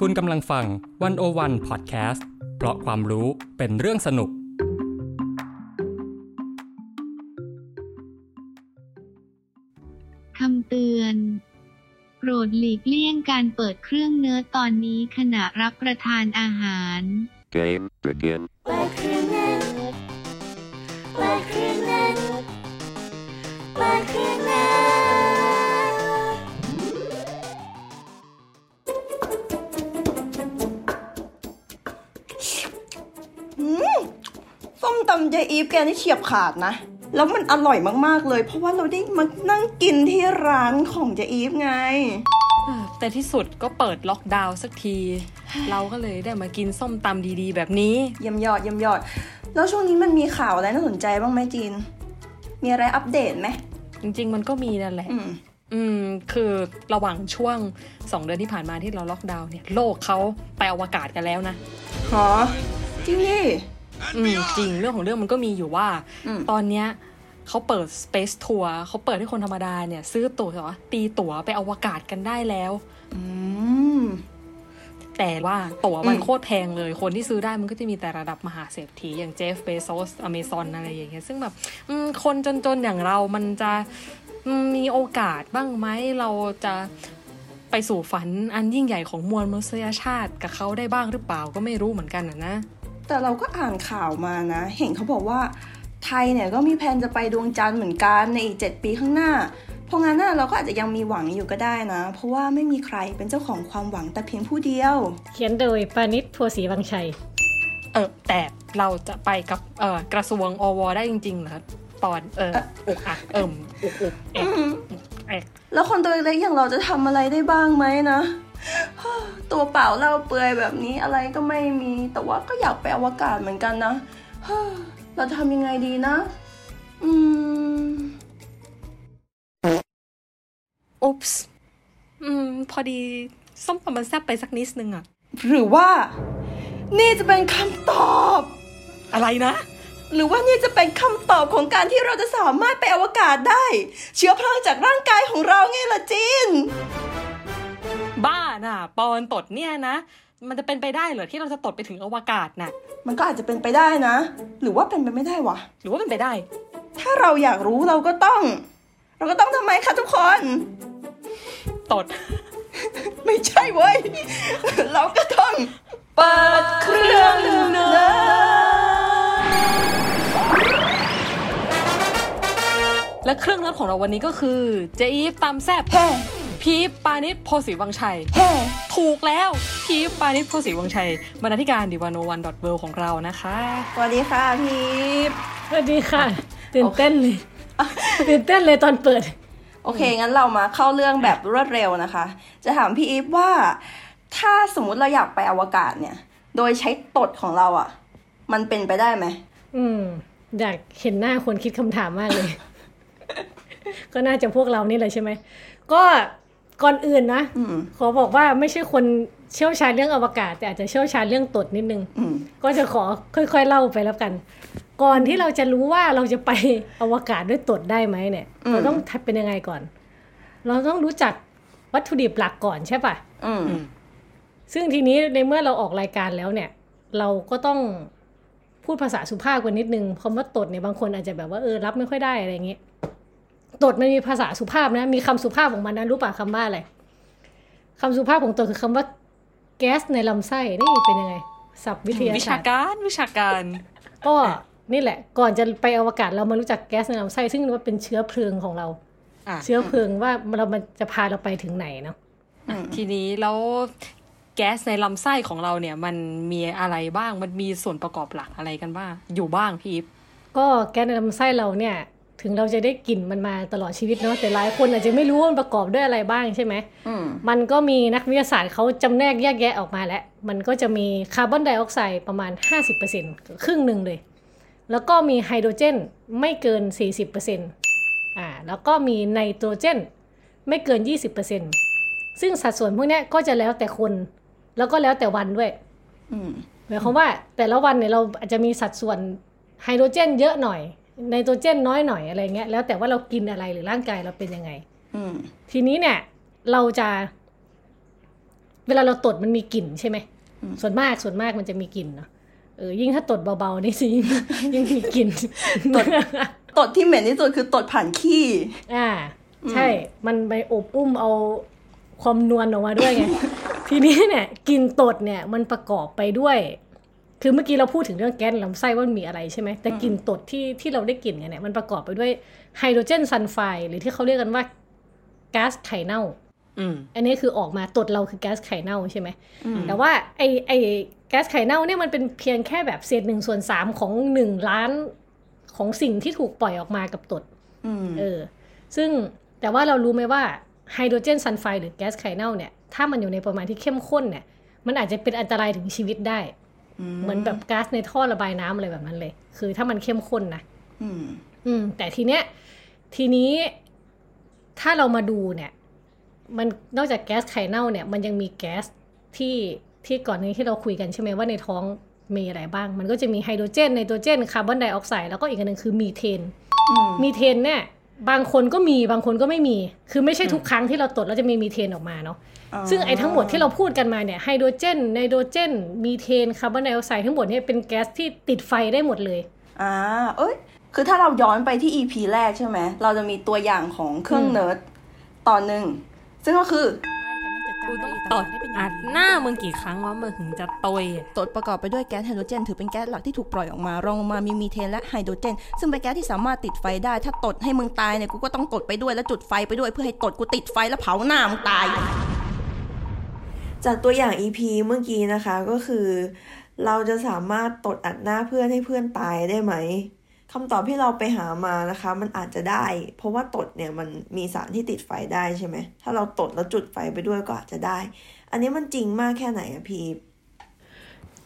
คุณกำลังฟังวันโอวันพอดแคสต์เพราะความรู้เป็นเรื่องสนุก คำเตือน โปรดหลีกเลี่ยงการเปิดเครื่องเนื้อตอนนี้ขณะรับประทานอาหาร Game begin. มตำเจอีฟแกนี่เฉียบขาดนะ แล้วมันอร่อยมากๆเลย เพราะว่าเราได้มานั่งกินที่ร้านของเจอีฟไงเออแต่ที่สุดก็เปิดล็อกดาวน์สักที เราก็เลยได้มากินส้มตำดีๆ แบบนี้เยี่ยมยอดเยี่ยมยอด แล้วช่วงนี้มันมีข่าวอะไรน่าสนใจบ้างไหมจีน มีอะไรอัปเดตไหมจริง ๆ มันก็มีนั่นแหละอืมอืมคือระหว่างช่วงสองเดือนที่ผ่านมาที่เราล็อกดาวน์เนี่ย โลกเขาไปอวกาศกันแล้วนะหอจริงดิ อืมจริงเรื่องของเรื่องมันก็มีอยู่ว่าอืมตอนเนี้ยเขาเปิด Space Tour เขาเปิดให้คนธรรมดาเนี่ย ซื้อตั๋วตีตั๋วไปอวกาศกันได้แล้วอืมแต่ว่าตั๋วมันอืมโคตรแพงเลย คนที่ซื้อได้มันก็จะมีแต่ระดับมหาเศรษฐีอย่างเจฟเบโซสอเมซอนอะไรอย่างเงี้ยซึ่งแบบอืมคนจนๆ อย่างเรามันจะอืมมีโอกาสบ้างไหมเราจะไปสู่ฝันอันยิ่งใหญ่ของมวลมนุษยชาติกับเขาได้บ้างหรือเปล่าก็ไม่รู้เหมือนกันนะนะ แต่เราก็อ่านข่าวมานะ เห็นเขาบอกว่า ไทยเนี่ยก็มีแผนจะไปดวงจันทร์เหมือนกันในอีกเจ็ดปีข้างหน้า เพราะงั้นน่ะเราก็อาจจะยังมีหวังอยู่ก็ได้นะ เพราะว่าไม่มีใครเป็นเจ้าของความหวังแต่เพียงผู้เดียว เขียนโดยปานิชโพสีวังชัย เออแต่เราจะไปกับเออกระทรวงอวได้จริงๆเหรอปอนเอออุกอักเอิ่มอุกอุกเอกเอกแล้วคนตัวเล็กๆอย่างเราจะทำอะไรได้บ้างไหมนะ ตัวเปล่าเล่าเปลือยแบบนี้อะไรก็ไม่มี แต่ว่าก็อยากไปอวกาศเหมือนกันนะเราจะทำยังไงดีนะ อืม อุ๊ปส์อืม พอดีส้มตำมันแซ่บไปสักนิดนึงอะหรือว่า นี่จะเป็นคำตอบ อะไรนะ หรือว่านี่จะเป็นคำตอบของการที่เราจะสามารถไปอวกาศได้ เชื้อเพลิงจากร่างกายของเราไงล่ะจินบ้า น่ะ ปอนตดเนี่ยนะ มันจะเป็นไปได้เหรอที่เราจะตดไปถึงอวกาศน่ะ มันก็อาจจะเป็นไปได้นะ หรือว่าเป็นไปไม่ได้วะ หรือว่าเป็นไปได้ ถ้าเราอยากรู้เราก็ต้อง เราก็ต้องทำไมคะทุกคน ตด ไม่ใช่เว้ย เราก็ต้องเปิดเครื่องเนอะและเครื่องรถของเราวันนี้ก็คือเจอีฟตามแซบแฮ่ พีฟปานิชโพสีวังชัยแฮ่ถูกแล้ว พีฟปานิชโพสีวังชัย บรรณาธิการดิวานโนวันดอทเวของเรานะคะ สวัสดีค่ะพีพสวัสดีค่ะ ตื่นเต้นเลย ตื่นเต้นเลยตอนเปิด โอเค งั้นเรามาเข้าเรื่องแบบรวดเร็วนะคะ จะถามพี่อีฟว่า ถ้าสมมุติเราอยากไปอวกาศเนี่ย โดยใช้ตดของเราอะ่ะ มันเป็นไปได้ไหม อืม อยากเห็นหน้าคนคิดคำถามมากเลย ก็น่าจะพวกเรานี่แหละใช่ไหมก็ ก่อนอื่นนะอืมขอบอกว่าไม่ใช่คนเชี่ยวชาญเรื่องอวกาศ แต่อาจจะเชี่ยวชาญเรื่องตดนิดนึงอืมก็จะขอค่อย ๆ เล่าไปแล้วกัน ก่อนที่เราจะรู้ว่าเราจะไปอวกาศด้วยตดได้ไหมเนี่ยอืมเราต้องทำเป็นยังไงก่อน เราต้องรู้จักวัตถุดิบหลักก่อนใช่ปะอืมซึ่งทีนี้ในเมื่อเราออกรายการแล้วเนี่ย เราก็ต้องพูดภาษาสุภาพกว่านิดนึงคำว่าตดเนี่ยบางคนอาจจะแบบว่าเออรับไม่ค่อยได้อะไรอย่างเงี้ย ตดมันมีภาษาสุภาพนะ มีคำสุภาพของมันนะรู้ป่ะคำว่าอะไรคำสุภาพของตดคือคำว่า แก๊สในลำไส้นี่เป็นยังไงศัพท์วิทยาวิศาชาสตร์การวิชาการก็นี่แหละ ก่อนจะไปอวกาศเรามารู้จักแก๊สในลำไส้ซึ่งว่าเป็นเชื้อเพลิงของเราอะเชื้อเพลิงว่าเรามันจะพาเราไปถึงไหนเนาะทีนี้แล้วแก๊สในลำไส้ของเราเนี่ย มันมีอะไรบ้างมันมีส่วนประกอบหลักอะไรกันบ้างอยู่บ้างพีฟก็แก๊สในลำไส้เราเนี่ย ถึงเราจะได้กลิ่นมันมาตลอดชีวิตเนาะแต่หลายคนอาจจะไม่รู้ว่ามันประกอบด้วยอะไรบ้างใช่ไหมอืมมันก็มีนักวิทยาศาสตร์เขาจำแนกแยกแยะออกมาแล้ว มันก็จะมีคาร์บอนไดออกไซด์ประมาณ 50%ครึ่งหนึ่งเลย แล้วก็มีไฮโดรเจนไม่เกิน 40%อ่าแล้วก็มีไนโตรเจนไม่เกิน 20%ซึ่งสัดส่วนพวกเนี้ยก็จะแล้วแต่คน แล้วก็แล้วแต่วันด้วยอืมหมายความว่าแต่ละวันเนี่ยเราอาจจะมีสัดส่วนไฮโดรเจนเยอะหน่อย ไนโตรเจนน้อยหน่อยอะไรเงี้ยแล้วแต่ว่าเรากินอะไรหรือร่างกายเราเป็นยังไงอืมทีนี้เนี่ย เราจะ เวลาเราตดมันมีกลิ่นใช่ไหมส่วนมากส่วนมากมันจะมีกลิ่นเนาะเออยิ่งถ้าตดเบาๆนี่สิยิ่งยิ่งมีกลิ่นตดที่เหม็นที่สุดคือตดผ่านขี้ อ่า ใช่ มันไปอบอุ้มเอาความนวลออกมาด้วยไง ทีนี้เนี่ยกลินตดเนี่ย มันประกอบไปด้วย คือเมื่อกี้เราพูดถึงเรื่องแก๊สลำไส้ว่ามันมีอะไรใช่ไหมแต่กลิ่นตดที่ที่เราได้กลิ่นกันเนี่ยมันประกอบไปด้วยไฮโดรเจนซัลไฟด์หรือที่เขาเรียกกันว่าก๊าซไข่เน่าอืมอันนี้คือออกมาตดเราคือแก๊สไข่เน่าใช่ไหมแต่ว่าไอ้ไอ้แก๊สไข่เน่าเนี่ยมันเป็นเพียงแค่แบบเศษหนึ่งส่วนสามของหนึ่งล้านของสิ่งที่ถูกปล่อยออกมากับตดอืมเออ ซึ่งแต่ว่าเรารู้ไหมว่าไฮโดรเจนซัลไฟด์หรือแก๊สไข่เน่าเนี่ยถ้ามันอยู่ในปริมาณที่เข้มข้นเนี่ย มันอาจจะเป็นอันตรายถึงชีวิตได้ เหมือนแบบก๊าซในท่อระบายน้ำอะไรแบบนั้นเลย คือถ้ามันเข้มข้นนะอืมอืม แต่ทีเนี้ย ทีนี้ถ้าเรามาดูเนี่ย มันนอกจากแก๊สไข่เน่าเนี่ย มันยังมีแก๊สที่ที่ก่อนนี้ที่เราคุยกันใช่ไหมว่าในท้องมีอะไรบ้าง มันก็จะมีไฮโดรเจนไนโตรเจนคาร์บอนไดออกไซด์แล้วก็อีกอันหนึงคือมีเทนอืมมีเทนเนี่ย บางคนก็มีบางคนก็ไม่มี คือไม่ใช่ทุกครั้งที่เราตดแล้วจะมีมีเทนออกมาเนาะซึ่งไอ้ทั้งหมดที่เราพูดกันมาเนี่ยไฮโดรเจนไนโตรเจน มีเทนคาร์บอนไดออกไซด์ทั้งหมดเนี่ยเป็นแก๊สที่ติดไฟได้หมดเลยอ่าเอ้ยคือถ้าเราย้อนไปที่ EP แรกใช่ไหมเราจะมีตัวอย่างของเรื่องอืมเนิร์ดตอนหนึ่งซึ่งก็คือ กูต้องตดอัดหน้ามึงกี่ครั้งวะมึงถึงจะตายตดประกอบไปด้วยแก๊สไฮโดรเจน ถือเป็นแก๊สหลักที่ถูกปล่อยออกมารองลงมามีมีเทนและไฮโดรเจน ซึ่งเป็นแก๊สที่สามารถติดไฟได้ ถ้าตดให้มึงตายเนี่ยกูก็ต้องตดไปด้วยและจุดไฟไปด้วย เพื่อให้ตดกูติดไฟแล้วเผาหน้ามึงตาย จากตัวอย่าง EP เมื่อกี้นะคะก็คือ เราจะสามารถตดอัดหน้าเพื่อนให้เพื่อนตายได้ไหม คำตอบที่เราไปหามานะคะ มันอาจจะได้ เพราะว่าตดเนี่ยมันมีสารที่ติดไฟได้ใช่ไหมถ้าเราตดแล้วจุดไฟไปด้วยก็อาจจะได้ อันนี้มันจริงมากแค่ไหนอะพี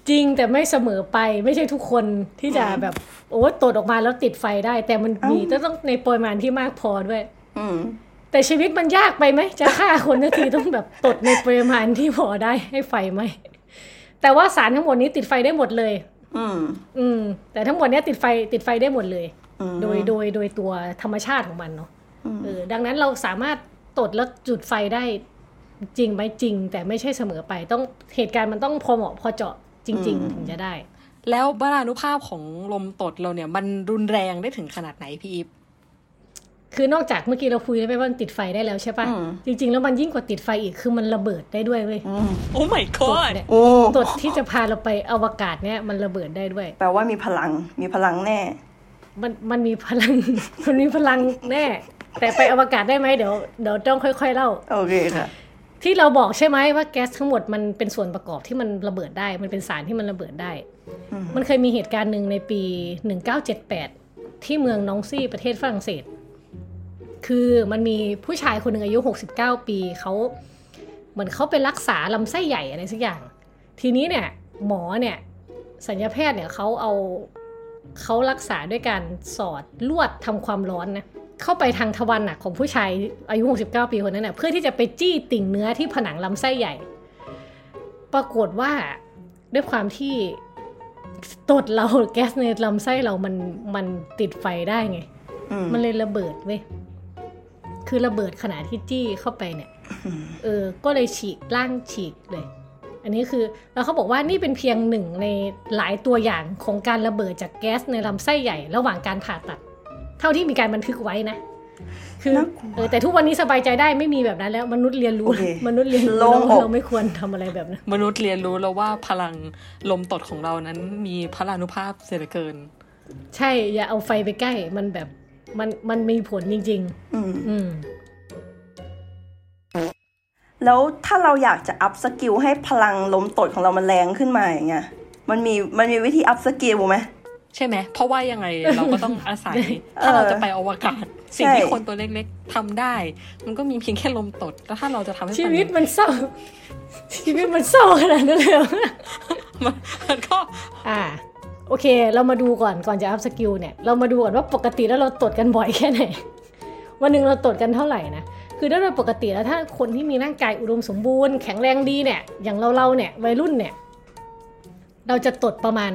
จริงแต่ไม่เสมอไปไม่ใช่ทุกคนที่จะแบบโอ้ตดออกมาแล้วติดไฟได้ แต่มันมีเอ้าต้องในปริมาณที่มากพอด้วยอืมแต่ชีวิตมันยากไปไหมจะฆ่าคนนาทีต้องแบบตดในปริมาณที่พอได้ให้ไฟไหมแต่ว่าสารทั้งหมดนี้ติดไฟได้หมดเลย อืม อืม แต่ทั้งหมดเนี้ยติดไฟติดไฟได้หมดเลยอืมโดยโดยโดยตัวธรรมชาติของมันเนาะเออดังนั้นเราสามารถตดแล้วจุดไฟได้จริงไหมจริง แต่ไม่ใช่เสมอไปต้องเหตุการณ์มันต้องพอเหมาะพอเจาะจริง ๆ ถึงจะได้ แล้วบรานุภาพของลมตดเราเนี่ย มันรุนแรงได้ถึงขนาดไหนพี่อีฟ คือนอกจากเมื่อกี้เราคุยไปว่ามันติดไฟได้แล้วใช่ปะอืมจริง ๆ แล้วมันยิ่งกว่าติดไฟอีกคือมันระเบิดได้ด้วยเว้ยโอ้ my ตด god เนี่ยโอ้ตดที่จะพาเราไปอวกาศเนี่ยมันระเบิดได้ด้วย แปลว่ามีพลังมีพลังแน่ มันมันมีพลังมันมีพลังแน่ แต่ไปอวกาศได้ไหมเดี๋ยวเดี๋ยวต้องค่อย ๆเล่าโอเคค่ะที่เราบอกใช่ไหมว่าแก๊สทั้งหมดมันเป็นส่วนประกอบที่มันระเบิดได้ มันเป็นสารที่มันระเบิดได้อืมมันเคยมีเหตุการณ์หนึ่งในปี 1978 ที่เมืองนองซี่ประเทศฝรั่งเศส คือมันมีผู้ชายคนหนึ่งอายุ 69 ปีเขาเหมือนเขาไปรักษาลำไส้ใหญ่อะไรสักอย่าง ทีนี้เนี่ยหมอเนี่ยสัญญาแพทย์เนี่ยเขาเอาเขารักษาด้วยการสอดลวดทำความร้อนนะเข้าไปทางทวารหนักของผู้ชายอายุ 69 ปีคนนั้นนะเพื่อที่จะไปจี้ติ่งเนื้อที่ผนังลำไส้ใหญ่ ปรากฏว่าด้วยความที่ตดเราแก๊สในลำไส้เรามันมันติดไฟได้ไงอืมมันเลยระเบิดเว้ย คือระเบิดขณะที่จี้เข้าไปเนี่ยเออ ก็เลยฉีกร่างฉีกเลย อันนี้คือแล้วเขาบอกว่านี่เป็นเพียงหนึ่งในหลายตัวอย่างของการระเบิดจากแก๊สในลำไส้ใหญ่ระหว่างการผ่าตัด เท่าที่มีการบันทึกไว้นะคือน่ากลัวเออแต่ทุกวันนี้สบายใจได้ไม่มีแบบนั้นแล้ว มนุษย์เรียนรู้โอเคมนุษย์เรียนรู้โล่งแล้วอกเราไม่ควรทำอะไรแบบนั้นมนุษย์เรียนรู้แล้วว่าพลังลมตดของเรานั้นมีพลานุภาพเสียเหลือเกิน ใช่อย่าเอาไฟไปใกล้มันแบบ มันมันมีผลจริงอืมๆอืมแล้วถ้าเราอยากจะ up skill ให้พลังลมตดของเรามันแรงขึ้นมาอย่างเงี้ย มันมีมันมีวิธี up skill ไหมใช่ไหม เพราะว่ายังไงเราก็ต้องอาศัยเออถ้าเราจะไปอวกาศ สิ่งที่ใช่คนตัวเล็กๆทำได้ มันก็มีเพียงแค่ลมตด แล้วถ้าเราจะทำให้ชีมันวิตมันเศร้า ชีวิตมันเศร้าขนาดนั้นเลยเหรอมันมันก็ อ่า โอเค เรามาดูก่อนก่อนจะ up skill เนี่ย เรามาดูก่อนว่าปกติแล้วเราตดกันบ่อยแค่ไหน วันหนึ่งเราตดกันเท่าไหร่นะ คือโดยปกติแล้วถ้าคนที่มีร่างกายอุดมสมบูรณ์แข็งแรงดีเนี่ย อย่างเราเราเนี่ยวัยรุ่นเนี่ย เราจะตดประมาณ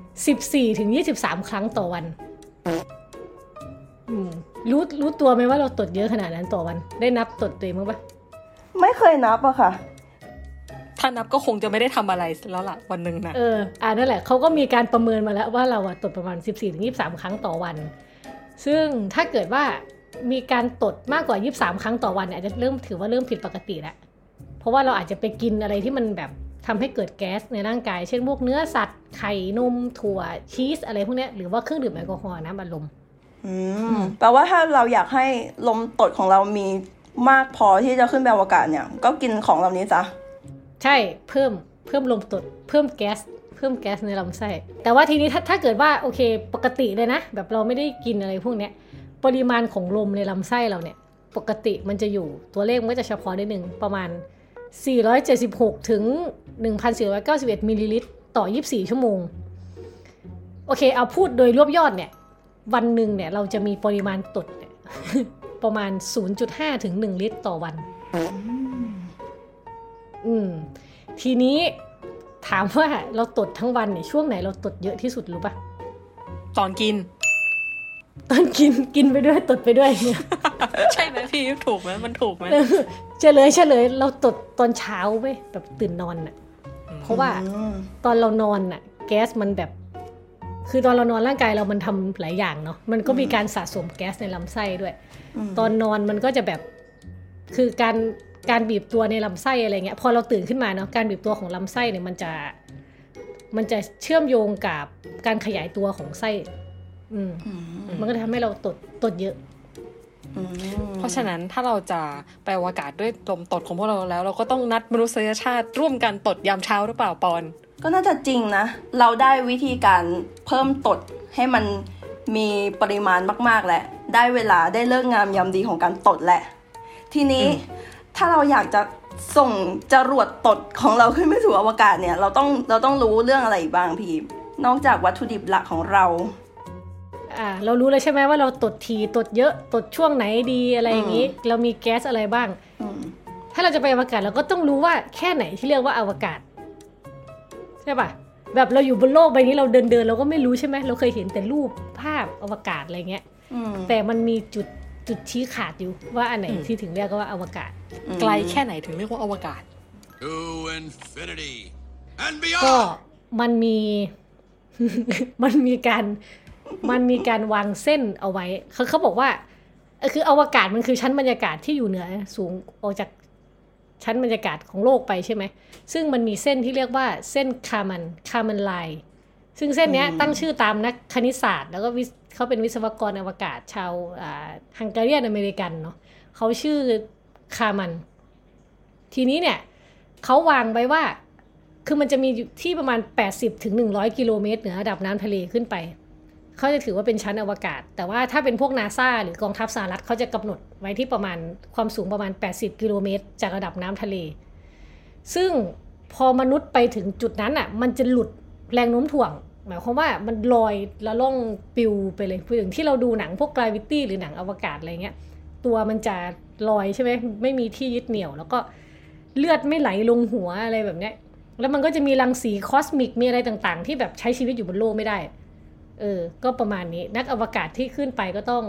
14ถึง23 ครั้งต่อวันรู้รู้ตัวไหมว่าเราตดเยอะขนาดนั้นต่อวัน ได้นับตดตัวเองมั้างปะไม่เคยนับอะค่ะ ถ้านับก็คงจะไม่ได้ทำอะไรแล้วล่ะวันหนึ่งนะเอออ่านั่นแหละเขาก็มีการประเมินมาแล้วว่าเราอะตดประมาณ 14-23 ครั้งต่อวัน ซึ่งถ้าเกิดว่ามีการตดมากกว่า 23 ครั้งต่อวันเนี่ยอาจจะเริ่มถือว่าเริ่มผิดปกติแล้วเพราะว่าเราอาจจะไปกินอะไรที่มันแบบทำให้เกิดแก๊สในร่างกาย เช่นพวกเนื้อสัตว์ไข่นมถั่วชีสอะไรพวกเนี้ยหรือว่าเครื่องดื่มแอลกอฮอล์น้ำอัดลมอืมแปลว่าถ้าเราอยากให้ลมตดของเรามีมากพอที่จะขึ้นไปอวกาศเนี่ย ก็กินของเหล่านี้ซะ ใช่เพิ่มเพิ่มลมตดเพิ่มแก๊สเพิ่มแก๊สในลำไส้แต่ว่าทีนี้ถ้าถ้าเกิดว่าโอเคปกติเลยนะ แบบเราไม่ได้กินอะไรพวกเนี้ยปริมาณของลมในลำไส้เราเนี่ย ปกติมันจะอยู่ตัวเลขมันก็จะเฉพาะนิดนึงประมาณ 476 ถึง 1,491 มิลลิลิตรต่อ 24 ชั่วโมง โอเค เอาพูดโดยรวบยอดเนี่ย วันหนึ่งเนี่ยเราจะมีปริมาณตดประมาณ 0.5 ถึง 1 ลิตรต่อวัน อืม ทีนี้ถามว่าเราตดทั้งวันเนี่ยช่วงไหนเราตดเยอะที่สุดรู้ปะตอนกิน ตอนกินกินไปด้วยตดไปด้วยเนี่ยใช่ไหมพี่ถูกไหมมันถูกไหมเฉลยเฉลยเราตดตอนเช้าเว้ยแบบตื่นนอนน่ะเพราะว่าอืมตอนเรานอนน่ะแก๊สมันแบบ คือตอนเรานอนร่างกายเรามันทำหลายอย่างเนาะมันก็มีการสะสมแก๊สในลำไส้ด้วยมตอนนอนมันก็จะแบบคือการ การบีบตัวในลำไส้อะไรเงี้ยพอเราตื่นขึ้นมาเนาะการบีบตัวของลำไส้เนี่ยมันจะมันจะเชื่อมโยงกับการขยายตัวของไส้ อืมอืมมันก็ทำให้เราตดตดเยอะอืมเพราะฉะนั้นถ้าเราจะไปอวกาศด้วยลมตดของพวกเราแล้ว เราก็ต้องนัดมนุษยชาติร่วมกันตดยามเช้าหรือเปล่าปอน ก็น่าจะจริงนะ เราได้วิธีการเพิ่มตดให้มันมีปริมาณมาก ๆแหละ ได้เวลาได้เลิกงามยามดีของการตดแหละ ทีนี้ ถ้าเราอยากจะส่งจรวดตดของเราขึ้นไปสู่อวกาศเนี่ย เราต้องเราต้องรู้เรื่องอะไรอีกบ้างพี่นอกจากวัตถุดิบหลักของเรา อ่า เรารู้เลยใช่ไหมว่าเราตดทีตดเยอะตดช่วงไหนดีอะไรอย่างนี้ เรามีแก๊สอะไรบ้างอืมถ้าเราจะไปอวกาศเราก็ต้องรู้ว่าแค่ไหนที่เรียกว่าอวกาศใช่ปะแบบเราอยู่บนโลกใบนี้เราเดินเดินๆเราก็ไม่รู้ใช่ไหมเราเคยเห็นแต่รูปภาพอวกาศอะไรเงี้ยอืมแต่มันมีจุดจุดชี้ขาดอยู่ว่าอันไหนอืมที่ถึงเรียกว่าอวกาศอืม ไกลแค่ไหนถึงเรียกว่าอวกาศ To infinity and ก็ beyond. มันมีมันมีการมันมีการวางเส้นเอาไว้เขาเขาบอกว่าเออคืออวกาศมันคือชั้นบรรยากาศที่อยู่เหนือสูงออกจากชั้นบรรยากาศของโลกไปใช่ไหม ซึ่งมันมีเส้นที่เรียกว่าเส้นคามันคามันไลน์ซึ่งเส้นเนี้ยตั้งชื่อตามนักคณิตศาสตร์ แล้วก็วิศเขาเป็นวิศวกรอวกาศชาวอ่าฮังการีนอเมริกันเนาะเขาชื่อ คามัน ทีนี้เนี่ยเขาวางไว้ว่า คือมันจะมีที่ประมาณ 80ถึง100 กิโลเมตรเหนือระดับน้ำทะเลขึ้นไป เขาจะถือว่าเป็นชั้นอวกาศ แต่ว่าถ้าเป็นพวกนาซาหรือกองทัพสหรัฐเขาจะกำหนดไว้ที่ประมาณความสูงประมาณ 80 กิโลเมตร จากระดับน้ำทะเล ซึ่งพอมนุษย์ไปถึงจุดนั้นอะ มันจะหลุดแรงโน้มถ่วง หมายความว่ามันลอยแล้วล่องปิวไปเลยอย่างที่เราดูหนังพวก gravity หรือหนังอวกาศอะไรเงี้ย ตัวมันจะลอยใช่ไหมไม่มีที่ยึดเหนี่ยว แล้วก็เลือดไม่ไหลลงหัวอะไรแบบเนี้ย แล้วมันก็จะมีรังสีคอสมิกมีอะไรต่างๆ ที่แบบใช้ชีวิตอยู่บนโลกไม่ได้ เออ ก็ประมาณนี้ นักอวกาศที่ขึ้นไปก็ต้อง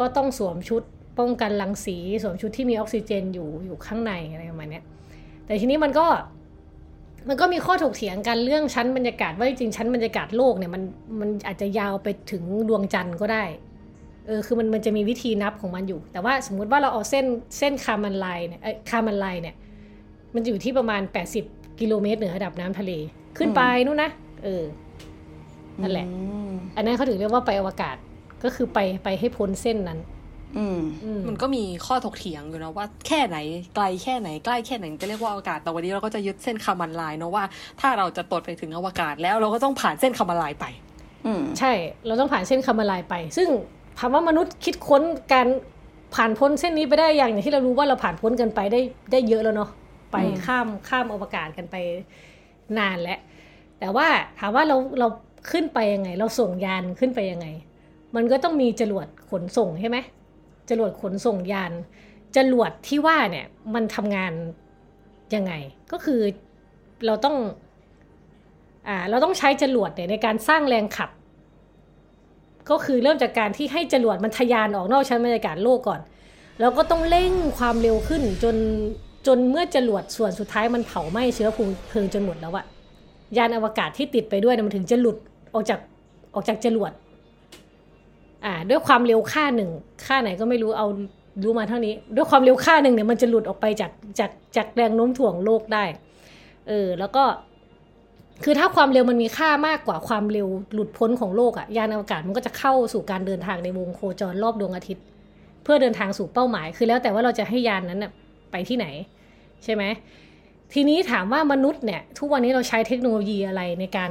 ก็ต้องสวมชุดป้องกันรังสีสวมชุดที่มีออกซิเจนอยู่อยู่ข้างในอะไรประมาณนี้แต่ทีนี้มันก็มันก็มีข้อถกเถียงกันเรื่องชั้นบรรยากาศว่าจริงชั้นบรรยากาศโลกเนี่ยมันมันอาจจะยาวไปถึงดวงจันทร์ก็ได้ เออคือมันมันจะมีวิธีนับของมันอยู่ แต่ว่าสมมุติว่าเราเอาเส้นเส้นคามันไลน์เนี่ยเอ้ยคามันไลน์เนี่ย มันจะอยู่ที่ประมาณ 80 กิโลเมตรเหนือระดับน้ำทะเล ขึ้นไปนู่นนะเออนั่นแหละอืมอันนั้นเขาถึงเรียกว่าไปอวกาศก็คือไปไปให้พ้นเส้นนั้นอืมอืมมันก็มีข้อถกเถียงอยู่นะว่าแค่ไหนไกลแค่ไหนใกล้แค่ไหนจะเรียกว่าอวกาศแต่วันนี้เราก็จะยึดเส้นคามันไลน์เนอะว่า ถ้าเราจะตดไปถึงอวกาศแล้วเราก็ต้องผ่านเส้นคามันไลน์ไป อืมใช่ เราต้องผ่านเส้นคามาลายไป ซึ่ง ถามว่ามนุษย์คิดค้นการผ่านพ้นเส้นนี้ไปได้อย่างอย่างที่เรารู้ว่าเราผ่านพ้นกันไปได้ได้เยอะแล้วเนาะไปอืมข้ามข้ามอวกาศกันไปนานแล้วแต่ว่าถามว่าเราเราขึ้นไปยังไง เราส่งยานขึ้นไปยังไง มันก็ต้องมีจรวดขนส่งใช่ไหมจรวดขนส่งยานจรวดที่ว่าเนี่ยมันทำงานยังไง ก็คือเราต้องอ่าเราต้องใช้จรวดเนี่ยในการสร้างแรงขับ ก็คือเริ่มจากการที่ให้จรวดมันทะยานออกนอกชั้นบรรยากาศโลกก่อน แล้วก็ต้องเร่งความเร็วขึ้นจนจนเมื่อจรวดส่วนสุดท้ายมันเผาไหม้เชื้อเพลิงจนหมดแล้วอะยานอวกาศที่ติดไปด้วยเนี่ยมันถึงจะหลุดออกจากออกจากจรวดอ่าด้วยความเร็วค่าหนึ่งค่าไหนก็ไม่รู้เอารู้มาเท่านี้ ด้วยความเร็วค่าหนึ่งเนี่ยมันจะหลุดออกไปจากจากจากแรงโน้มถ่วงโลกได้เออแล้วก็ คือถ้าความเร็วมันมีค่ามากกว่าความเร็วหลุดพ้นของโลกอะยานอวกาศมันก็จะเข้าสู่การเดินทางในวงโคจรรอบดวงอาทิตย์ เพื่อเดินทางสู่เป้าหมาย คือแล้วแต่ว่าเราจะให้ยานนั้นน่ะไปที่ไหน ใช่ไหมทีนี้ถามว่ามนุษย์เนี่ย ทุกวันนี้เราใช้เทคโนโลยีอะไรในการ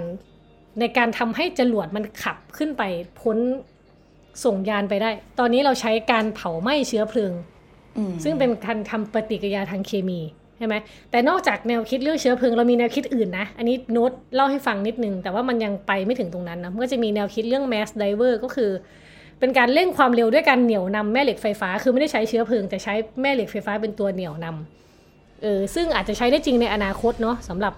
ในการทำให้จรวดมันขับขึ้นไปพ้นส่งยานไปได้ ตอนนี้เราใช้การเผาไหม้เชื้อเพลิงอืมซึ่งเป็นการทำปฏิกิริยาทางเคมีใช่ไหมแต่นอกจากแนวคิดเรื่องเชื้อเพลิงเรามีแนวคิดอื่นนะ อันนี้โน้ตเล่าให้ฟังนิดนึง แต่ว่ามันยังไปไม่ถึงตรงนั้นนะมันก็จะมีแนวคิดเรื่อง mass diver ก็คือ เป็นการเร่งความเร็วด้วยการเหนี่ยวนำแม่เหล็กไฟฟ้า คือไม่ได้ใช้เชื้อเพลิงแต่ใช้แม่เหล็กไฟฟ้าเป็นตัวเหนี่ยวนำเออซึ่งอาจจะใช้ได้จริงในอนาคตเนาะสำหรับ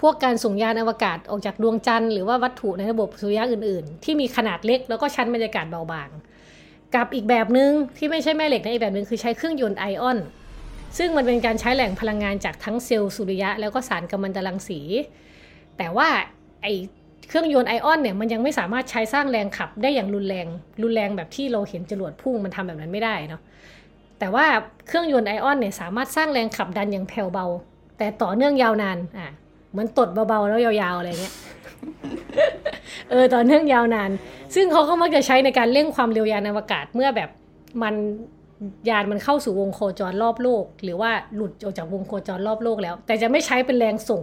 พวกการส่งยานอวกาศออกจากดวงจันทร์หรือว่าวัตถุในระบบสุริยะอื่น ๆ ที่มีขนาดเล็กแล้วก็ชั้นบรรยากาศเบาบางกับอีกแบบหนึ่งที่ไม่ใช่แม่เหล็กนะอีกแบบหนึ่งคือใช้เครื่องยนต์ไอออน ซึ่งมันเป็นการใช้แหล่งพลังงานจากทั้งเซลล์สุริยะ แล้วก็สารกัมมันตรังสี แต่ว่าไอ้เครื่องยนต์ไอออนเนี่ยมันยังไม่สามารถใช้สร้างแรงขับได้อย่างรุนแรง รุนแรงแบบที่เราเห็นจรวดพุ่งมันทำแบบนั้นไม่ได้เนาะแต่ว่าเครื่องยนต์ไอออนเนี่ยสามารถสร้างแรงขับดันอย่างแผ่วเบา แต่ต่อเนื่องยาวนานอะเหมือนตดเบาๆแล้วยาวๆอะไรเงี้ยเออต่อเนื่องยาวนาน ซึ่งเขาก็มักจะใช้ในการเร่งความเร็วยานอวกาศเมื่อแบบมัน ยานมันเข้าสู่วงโคจรรอบโลก หรือว่าหลุดออกจากวงโคจรรอบโลกแล้ว แต่จะไม่ใช้เป็นแรงส่ง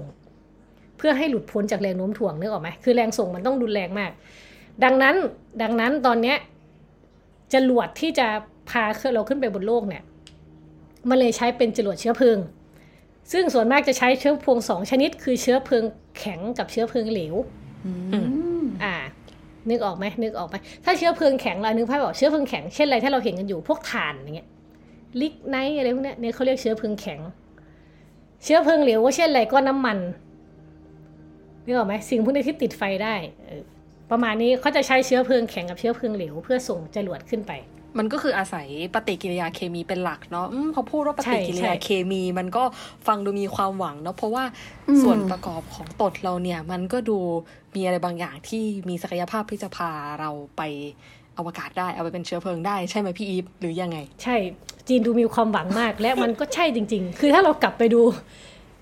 เพื่อให้หลุดพ้นจากแรงโน้มถ่วงนึกออกไหมคือแรงส่งมันต้องรุนแรงมาก ดังนั้นดังนั้นตอนเนี้ยจรวดที่จะพาเราขึ้นไปบนโลกเนี่ยมันเลยใช้เป็นจรวดเชื้อเพลิง ซึ่งส่วนมากจะใช้เชื้อเพลิงสองชนิด คือเชื้อเพลิงแข็งกับเชื้อเพลิงเหลว นึกออกไหมนึกออกไหมถ้าเชื้อเพลิงแข็งเรานึกภาพบอกเชื้อเพลิงแข็งเช่นอะไรที่เราเห็นกันอยู่พวกถ่านอย่างเงี้ยลิกไนอะไรพวกเนี้ยเนี่ยเขาเรียกเชื้อเพลิงแข็ง เชื้อเพลิงเหลวก็เช่นอะไรก็น้ำมันนึกออกไหมสิ่งพวกนี้ที่ติดไฟได้ประมาณนี้เขาจะใช้เชื้อเพลิงแข็งกับเชื้อเพลิงเหลวเพื่อส่งจรวดขึ้นไป มันก็คืออาศัยปฏิกิริยาเคมีเป็นหลักเนาะอมพอพูดว่าปฏิกิริใช่ยาใช่เคมี มันก็ฟังดูมีความหวังเนาะเพราะว่าอืมส่วนประกอบของตดเราเนี่ย มันก็ดูมีอะไรบางอย่างที่มีศักยภาพที่จะพาเราไปอวกาศได้เอาไปเป็นเชื้อเพลิงได้ใช่ไหมพี่อีฟหรือยังไง ใช่ จีนดูมีความหวังมาก และมันก็ใช่จริง ๆ คือถ้าเรากลับไปดู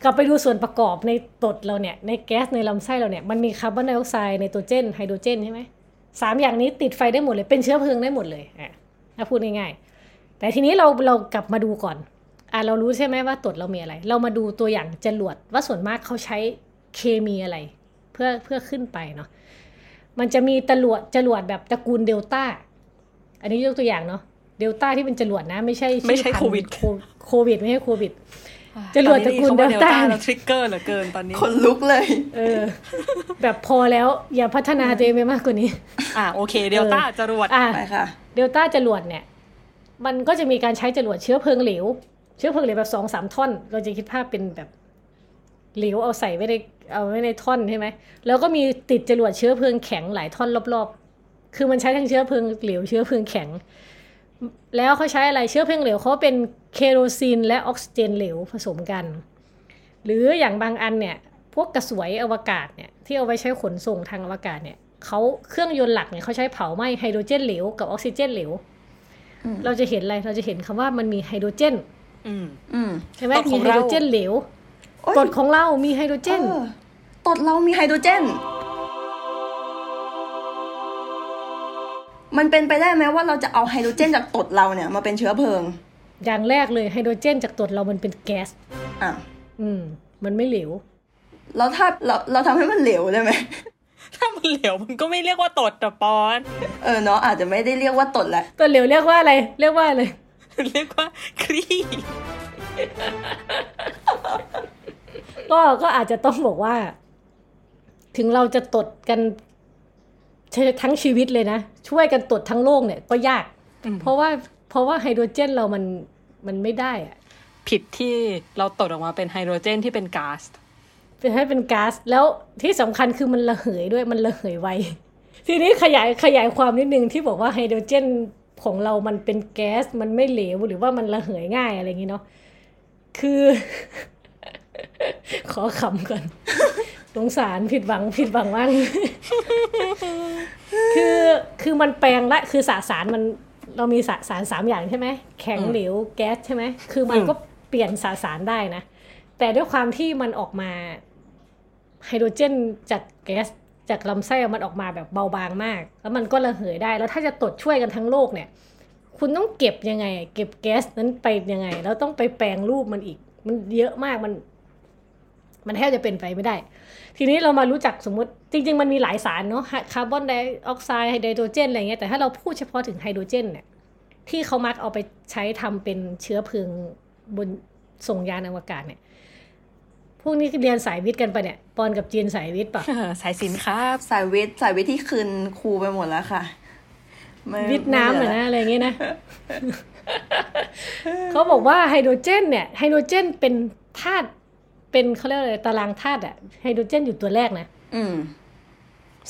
กลับไปดูส่วนประกอบในตดเราเนี่ยในแก๊สในลำไส้เราเนี่ยมันมีคาร์บอนไดออกไซด์ไนโตรเจนไฮโดรเจนใช่ไหมสามอย่างนี้ติดไฟได้หมดเลยเป็นเชื้อเพลิงได้หมดเลยอะ ถ้าพูดง่ายๆ แต่ทีนี้เราเรากลับมาดูก่อนอะเรารู้ใช่ไหมว่าตดเรามีอะไร เรามาดูตัวอย่างจรวดว่าส่วนมากเขาใช้เคมีอะไร เพื่อเพื่อขึ้นไปเนาะมันจะมีจรวดจรวดแบบตระกูลเดลต้า อันนี้ยกตัวอย่างเนาะเดลต้าที่เป็นจรวดนะ ไม่ใช่ไม่ใช่อพันธุ์โควิดโโควิด ไม่ใช่โควิด จรวดตระกูลตอนนี้เดลต้าแล้ว trigger เหลือเกินตอนนี้ คนลุกเลย เออ แบบพอแล้วอย่าพัฒนาตัวเองไปมากกว่านี้ อ่าโอเคเดลต้าจรวดอะไปค่ะ เดลต้าจรวดเนี่ย มันก็จะมีการใช้จรวดเชื้อเพลิงเหลว เชื้อเพลิงเหลวแบบสองสามท่อน เราจะคิดภาพเป็นแบบเหลวเอาใส่ไว้ในเอาไว้ในท่อนใช่ไหม แล้วก็มีติดจรวดเชื้อเพลิงแข็งหลายท่อนรอบๆ คือมันใช้ทั้งเชื้อเพลิงเหลวเชื้อเพลิงแข็ง แล้วเขาใช้อะไรเชื้อเพลิงเหลวเขาเป็นเคโรซีนและออกซิเจนเหลวผสมกัน หรืออย่างบางอันเนี่ยพวกกระสวยอวกาศเนี่ยที่เอาไว้ใช้ขนส่งทางอวกาศเนี่ยเขาเครื่องยนต์หลักเนี่ยเขาใช้เผาไหม้ไฮโดรเจนเหลวกับออกซิเจนเหลวอืมเราจะเห็นอะไรเราจะเห็นคำว่ามันมีไฮโดรเจนอืมอืมใช่ไหมตดขมีองไฮโดรเราเจนเหลวโอ๊ยกรดของเรามีไฮโดรเจนเออตดเรามีไฮโดรเจน มันเป็นไปได้ไหมว่าเราจะเอาไฮโดรเจนจากตดเราเนี่ยมาเป็นเชื้อเพลิง อย่างแรกเลยไฮโดรเจนจากตดเรามันเป็นแก๊สอะอืม มันไม่เหลวแล้วถ้าเราเราทำให้มันเหลวได้ไหมถ้ามันเหลวมันก็ไม่เรียกว่าตดอะปอน เออเนาะอาจจะไม่ได้เรียกว่าตดแหละตัวเหลวเรียกว่าอะไร เรียกว่าอะไร เรียกว่าครีก็ก็อาจจะต้องบอกว่า ถึงเราจะตดกัน ทั้งชีวิตเลยนะ ช่วยกันตดทั้งโลกเนี่ยก็ยาก เพราะว่าเพราะว่าไฮโดรเจนเรามันมันไม่ได้อะผิดที่เราตดออกมาเป็นไฮโดรเจนที่เป็นก๊าซเป็นให้เป็นก๊าซแล้วที่สำคัญคือมันระเหยด้วยมันระเหยไวทีนี้ขยายขยายความนิดนึงที่บอกว่าไฮโดรเจนของเรามันเป็นแก๊สมันไม่เหลวหรือว่ามันระเหยง่ายอะไรอย่างนี้เนาะคือ ขอขำก่อน สงสารผิดหวังผิดหวังมากคือคือมันแปลงละคือสสารมันเรามีสสารสามอย่างใช่ไหมแข็งอืมเหลวแก๊สใช่ไหมคือมันอืมก็เปลี่ยนสสารได้นะ แต่ด้วยความที่มันออกมาไฮโดรเจนจากแก๊สจากลำไส้มันออกมาแบบเบาบางมาก แล้วมันก็ระเหยได้ แล้วถ้าจะตดช่วยกันทั้งโลกเนี่ย คุณต้องเก็บยังไง เก็บแก๊สนั้นไปยังไง แล้วต้องไปแปลงรูปมันอีก มันเยอะมากมัน มันแทบจะเป็นไปไม่ได้ ทีนี้เรามารู้จักสมมติจริง ๆ มันมีหลายสารเนาะคาร์บอนไดออกไซด์ไฮโดรเจนอะไรเงี้ยแต่ถ้าเราพูดเฉพาะถึงไฮโดรเจนเนี่ยที่เขามักเอาไปใช้ทำเป็นเชื้อเพลิงบนส่งยานอวกาศเนี่ยพวกนี้เรียนสายวิทย์กันปะเนี่ยปอนกับจีนสายวิทย์ปะสายสินครับสายวิทย์สายวิทย์ที่คืนครูไปหมดแล้วค่ะไม่วิทย์น้ำเหรอไม่นะลือะไรอย่างเงี้ยนะเขาบอกว่าไฮโดรเจนเนี่ยไฮโดรเจนเป็นธาตุ เป็นเขาเรียกอะไรตารางธาตุอะไฮโดรเจนอยู่ตัวแรกนะอืม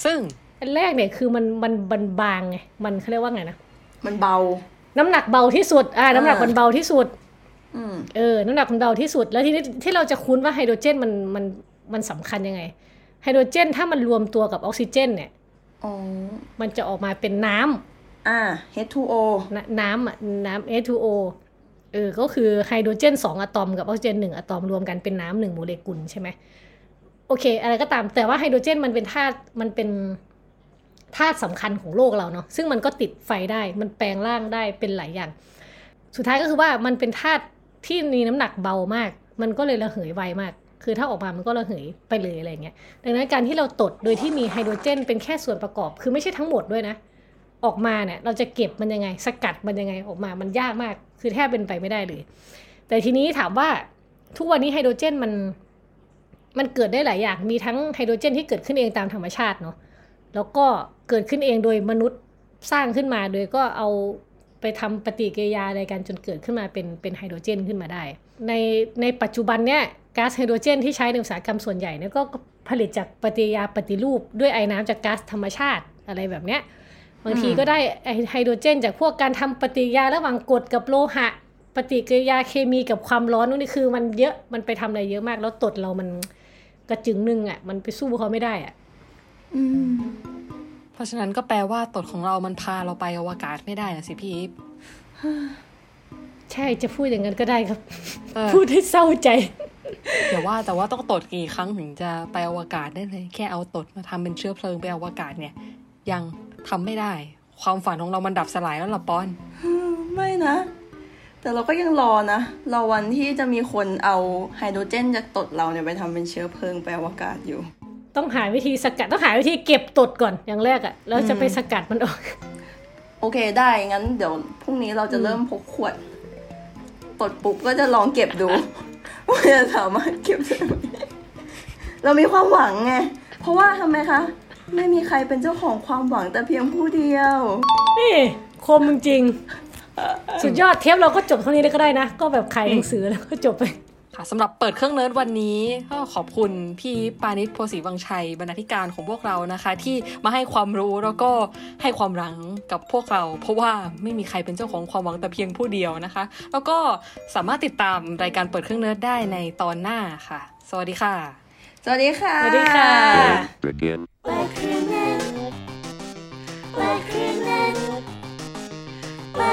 ซึ่งอันแรกเนี่ยคือมันมันมันบางไงมันเขาเรียกว่าไงนะมันเบา น้ำหนักเบาที่สุด อ่า น้ำหนักอ่ามัมันเบาที่สุดอืมเออ น้ำหนักมันเบาที่สุด แล้วทีนี้ที่เราจะคุ้นว่าไฮโดรเจนมันมันมันสำคัญยังไง ไฮโดรเจนถ้ามันรวมตัวกับออกซิเจน เนี่ยอ๋อมันจะออกมาเป็นน้ำอ่า H2O นน้ำอะน้ำ H2O เออก็คือไฮโดรเจนสองอะตอมกับออกซิเจนหนึ่งอะตอมรวมกันเป็นน้ำหนึ่งโมเลกุลใช่ไหมโอเค อะไรก็ตามแต่ว่าไฮโดรเจนมันเป็นธาตุมันเป็นธาตุสำคัญของโลกเราเนาะซึ่งมันก็ติดไฟได้มันแปลงร่างได้เป็นหลายอย่าง สุดท้ายก็คือว่ามันเป็นธาตุที่มีน้ำหนักเบามาก มันก็เลยระเหยไวมาก คือถ้าออกมามันก็ระเหยไปเลยอะไรเงี้ยดังนั้นการที่เราตดโดยที่มีไฮโดรเจน เป็นแค่ส่วนประกอบ คือไม่ใช่ทั้งหมดด้วยนะ ออกมาเนี่ยเราจะเก็บมันยังไง สกัดมันยังไงออกมามันยากมาก คือแทบเป็นไปไม่ได้เลย แต่ทีนี้ถามว่าทุกวันนี้ไฮโดรเจนมันมันเกิดได้หลายอย่าง มีทั้งไฮโดรเจนที่เกิดขึ้นเองตามธรรมชาติเนาะแล้วก็เกิดขึ้นเองโดยมนุษย์สร้างขึ้นมาโดยก็เอาไปทำปฏิกิริยาอะไรกันจนเกิดขึ้นมาเป็นเป็นไฮโดรเจนขึ้นมาได้ ในในปัจจุบันเนี่ยก๊าซไฮโดรเจนที่ใช้ในอุตสาหกรรมส่วนใหญ่เนี่ยก็ผลิตจากปฏิกิริยาปฏิรูปด้วยไอ้น้ำจากก๊าซธรรมชาติอะไรแบบเนี้ย บางทีก็ได้ไอไฮโดรเจน จากพวกการทำปฏิกิริยาระหว่างกรดกับโลหะ ปฏิกิริยาเคมีกับความร้อนนู่นนี่คือ มันเยอะมันไปทำอะไรเยอะมาก แล้วตดเรามันกระจึงหนึ่งอะ มันไปสู้เขาไม่ได้อะอืมเพราะฉะนั้นก็แปลว่าตดของเรามันพาเราไปอวกาศไม่ได้นะสิพี่อีฟใช่จะพูดอย่างนั้นก็ได้ครับเออพูดให้เศร้าใจเดี๋ยวว่าแต่ว่าต้องตดกี่ครั้งถึงจะไปอวกาศได้เลยแค่เอาตดมาทำเป็นเชื้อเพลิงไปอวกาศเนี่ย ยัง ทำไม่ได้ ความฝันของเรามันดับสลายแล้วล่ะปอน ไม่นะ แต่เราก็ยังรอนะ รอวันที่จะมีคนเอาไฮโดรเจนจากตดเราเนี่ยไปทำเป็นเชื้อเพลิงไปอวกาศอยู่ ต้องหาวิธีสกัดต้องหาวิธีเก็บตดก่อนอย่างแรกอะแล้วจะไปสกัดมันออก โอเคได้งั้นเดี๋ยวพรุ่งนี้เราจะเริ่มพกขวดตดปุ๊บก็จะลองเก็บดูว่าจะสามารถเก็บได้ไหมเรามีความหวังไง เพราะว่าทำไมคะ ไม่มีใครเป็นเจ้าของความหวังแต่เพียงผู้เดียว นี่คมจริงๆสุดยอดเทปเราก็จบเท่านี้เลยก็ได้นะ ก็แบบขายหนังสือแล้วก็จบไปค่ะสำหรับเปิดเครื่องเนิร์ดวันนี้ก็ขอบคุณพี่ปานิชโพสีวังชัยบรรณาธิการของพวกเรานะคะ ที่มาให้ความรู้แล้วก็ให้ความหวังกับพวกเรา เพราะว่าไม่มีใครเป็นเจ้าของความหวังแต่เพียงผู้เดียวนะคะ แล้วก็สามารถติดตามรายการเปิดเครื่องเนิร์ดได้ในตอนหน้าค่ะ สวัสดีค่ะ สวัสดีค่ะ สวัสดีค่ะคืนนั้นว่คืนนั้นว่